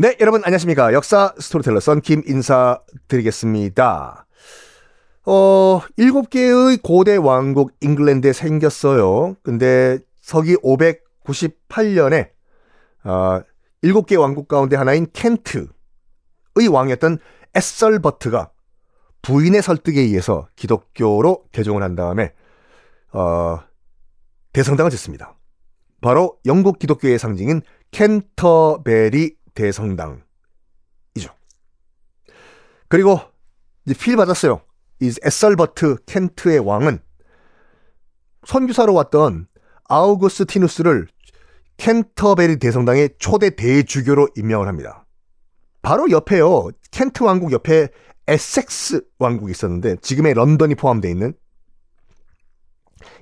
네, 여러분 안녕하십니까. 역사 스토리텔러 썬킴 인사드리겠습니다. 어, 일곱 개의 고대 왕국 잉글랜드에 생겼어요. 근데 서기 598년에 어, 일곱 개 왕국 가운데 하나인 켄트의 왕이었던 에설버트가 부인의 설득에 의해서 기독교로 개종을 한 다음에 어, 대성당을 짓습니다. 바로 영국 기독교의 상징인 켄터베리 대성당이죠. 그리고 이제 필 받았어요. 이 에설버트 켄트의 왕은 선교사로 왔던 아우구스티누스를 켄터베리 대성당의 초대 대주교로 임명을 합니다. 바로 옆에요. 켄트 왕국 옆에 에섹스 왕국이 있었는데 지금의 런던이 포함되어 있는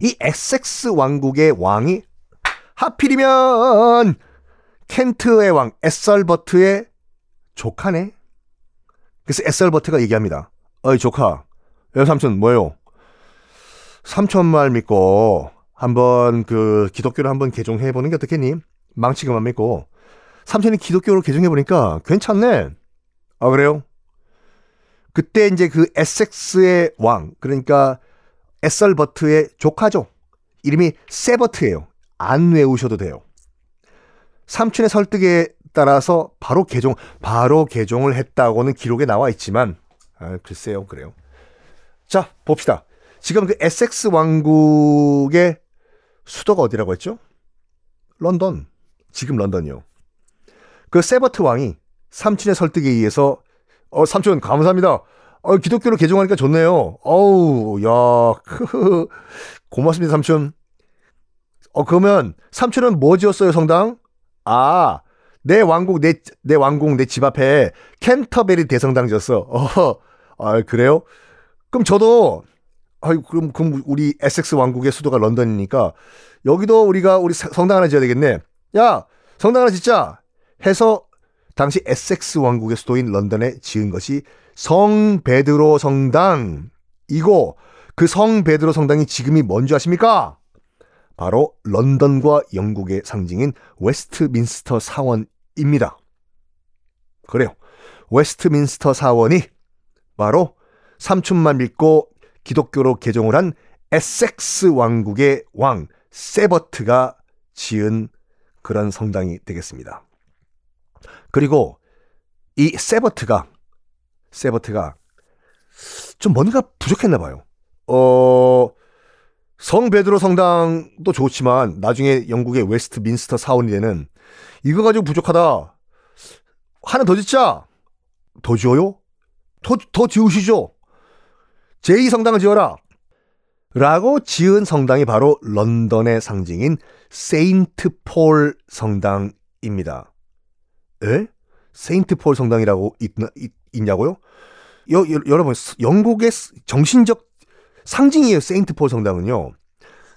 이 에섹스 왕국의 왕이 하필이면 켄트의 왕 에설버트의 조카네. 그래서 에설버트가 얘기합니다. 어이 조카, 예 삼촌 뭐요? 삼촌 말 믿고 한번 그 기독교를 한번 개종해 보는 게 어떻겠니? 망치 그만 믿고 삼촌이 기독교로 개종해 보니까 괜찮네. 아 그래요? 그때 이제 그 에섹스의 왕 그러니까 에설버트의 조카죠. 이름이 세버트예요. 안 외우셔도 돼요. 삼촌의 설득에 따라서 바로 개종, 바로 개종을 했다고는 기록에 나와 있지만, 아, 글쎄요, 그래요. 자, 봅시다. 지금 그 에섹스 왕국의 수도가 어디라고 했죠? 런던. 지금 런던이요. 그 세버트 왕이 삼촌의 설득에 의해서, 어, 삼촌, 감사합니다. 어, 기독교로 개종하니까 좋네요. 어우, 야, 크흐. 고맙습니다, 삼촌. 어, 그러면 삼촌은 뭐 지었어요, 성당? 아, 내 왕국, 내, 내 왕국, 내 집 앞에 캔터베리 대성당 지었어. 어, 아, 그래요? 그럼 저도, 아 그럼, 그럼 우리 에섹스 왕국의 수도가 런던이니까 여기도 우리가 우리 성당 하나 지어야 되겠네. 야, 성당 하나 짓자! 해서 당시 에섹스 왕국의 수도인 런던에 지은 것이 성 베드로 성당이고 그 성 베드로 성당이 지금이 뭔지 아십니까? 바로 런던과 영국의 상징인 웨스트민스터 사원입니다. 그래요. 웨스트민스터 사원이 바로 삼촌만 믿고 기독교로 개종을 한 에섹스 왕국의 왕 세버트가 지은 그런 성당이 되겠습니다. 그리고 이 세버트가 세버트가 좀 뭔가 부족했나 봐요. 어, 성 베드로 성당도 좋지만 나중에 영국의 웨스트 민스터 사원이 되는 이거 가지고 부족하다. 하나 더 짓자. 더 지어요? 더, 더 지으시죠. 제2성당을 지어라. 라고 지은 성당이 바로 런던의 상징인 세인트 폴 성당입니다. 에? 세인트 폴 성당이라고 있, 있, 있냐고요? 여, 여, 여러분, 영국의 정신적 상징이에요. 세인트 폴 성당은요.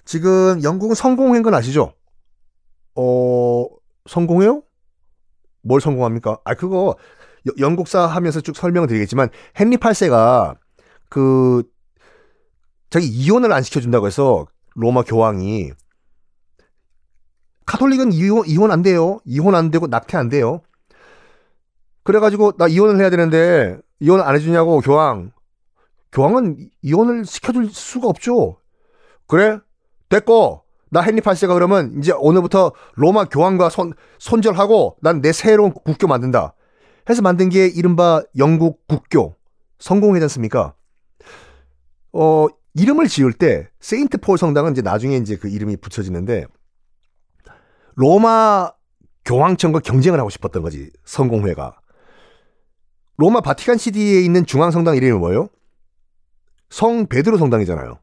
지금 영국은 성공한 건 아시죠? 어, 성공해요? 뭘 성공합니까? 아, 그거 영국사 하면서 쭉 설명을 드리겠지만 헨리 8세가 그 자기 이혼을 안 시켜준다고 해서 로마 교황이 카톨릭은 이혼, 이혼 안 돼요. 이혼 안 되고 낙태 안 돼요. 그래가지고 나 이혼을 해야 되는데 이혼 안 해주냐고 교황 교황은 이혼을 시켜줄 수가 없죠. 그래? 됐고, 나 헨리 8세가 그러면 이제 오늘부터 로마 교황과 손, 손절하고 난 내 새로운 국교 만든다. 해서 만든 게 이른바 영국 국교 성공회지 않습니까? 어, 이름을 지을 때 세인트 폴 성당은 이제 나중에 이제 그 이름이 붙여지는데 로마 교황청과 경쟁을 하고 싶었던 거지 성공회가 로마 바티칸 시티에 있는 중앙 성당 이름이 뭐예요? 성 베드로 성당이잖아요.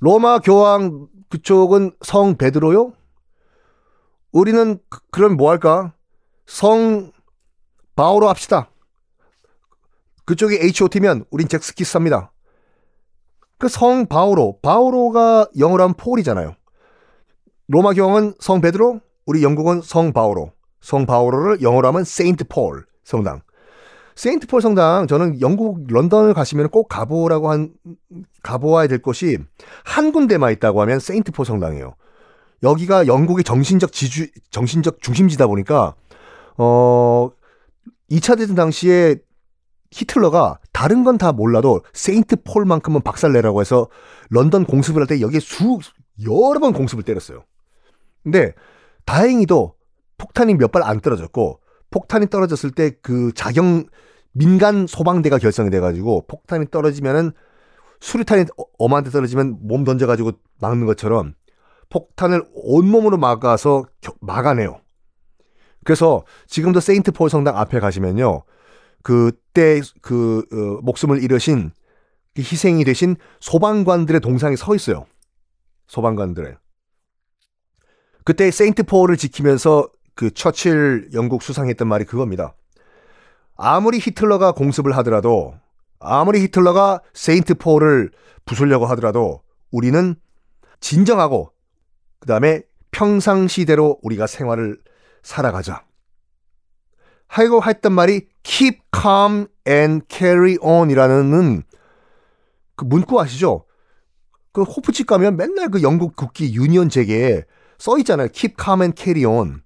로마 교황 그쪽은 성 베드로요? 우리는 그, 그럼 뭐 할까? 성 바오로 합시다. 그쪽이 HOT면 우린 잭스키스 합니다. 그 성 바오로, 바오로가 영어로 하면 폴이잖아요. 로마 교황은 성 베드로, 우리 영국은 성 바오로. 성 바오로를 영어로 하면 세인트 폴 성당. 세인트 폴 성당 저는 영국 런던을 가시면 꼭 가보라고 한 가보아야 될 곳이 한 군데만 있다고 하면 세인트 폴 성당이에요. 여기가 영국의 정신적 지주 정신적 중심지다 보니까 어 2차 대전 당시에 히틀러가 다른 건 다 몰라도 세인트 폴만큼은 박살내라고 해서 런던 공습을 할 때 여기에 수 여러 번 공습을 때렸어요. 근데 다행히도 폭탄이 몇 발 안 떨어졌고 폭탄이 떨어졌을 때 그 자경 민간 소방대가 결성이 돼가지고 폭탄이 떨어지면은 수류탄이 어, 어마한테 떨어지면 몸 던져가지고 막는 것처럼 폭탄을 온몸으로 막아서 막아내요. 그래서 지금도 세인트 폴 성당 앞에 가시면요. 그때 그 어, 목숨을 잃으신 그 희생이 되신 소방관들의 동상이 서 있어요. 소방관들의. 그때 세인트 폴을 지키면서 그 처칠 영국 수상했던 말이 그겁니다. 아무리 히틀러가 공습을 하더라도 아무리 히틀러가 세인트 폴을 부수려고 하더라도 우리는 진정하고 그 다음에 평상시대로 우리가 생활을 살아가자. 하고 했던 말이 keep calm and carry on 이라는 그 문구 아시죠? 그 호프집 가면 맨날 그 영국 국기 유니언 잭에 써 있잖아요. keep calm and carry on.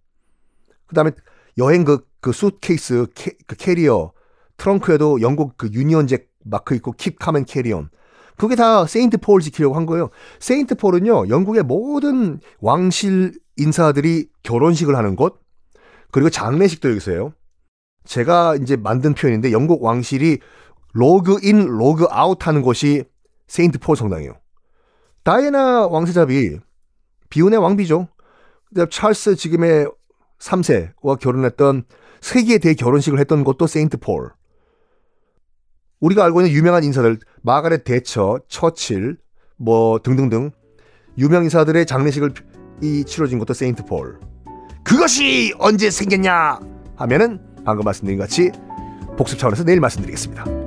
그 다음에 여행 그, 그 수트케이스, 캐, 그 캐리어, 트렁크에도 영국 그 유니언 잭 마크 있고 and carry on. 그게 다 세인트 폴 지키려고 한 거예요. 세인트 폴은요, 영국의 모든 왕실 인사들이 결혼식을 하는 곳, 그리고 장례식도 여기서 해요. 제가 이제 만든 표현인데 영국 왕실이 로그인, 로그아웃 하는 곳이 세인트 폴 성당이에요. 다이애나 왕세자비, 비운의 왕비죠. 찰스 지금의 3세와 결혼했던 세기의 대결혼식을 했던 곳도 세인트 폴. 우리가 알고 있는 유명한 인사들 마가렛 대처, 처칠 뭐 등등등 유명 인사들의 장례식을 이 치러진 것도 세인트 폴. 그것이 언제 생겼냐 하면은 방금 말씀드린 같이 복습 차원에서 내일 말씀드리겠습니다.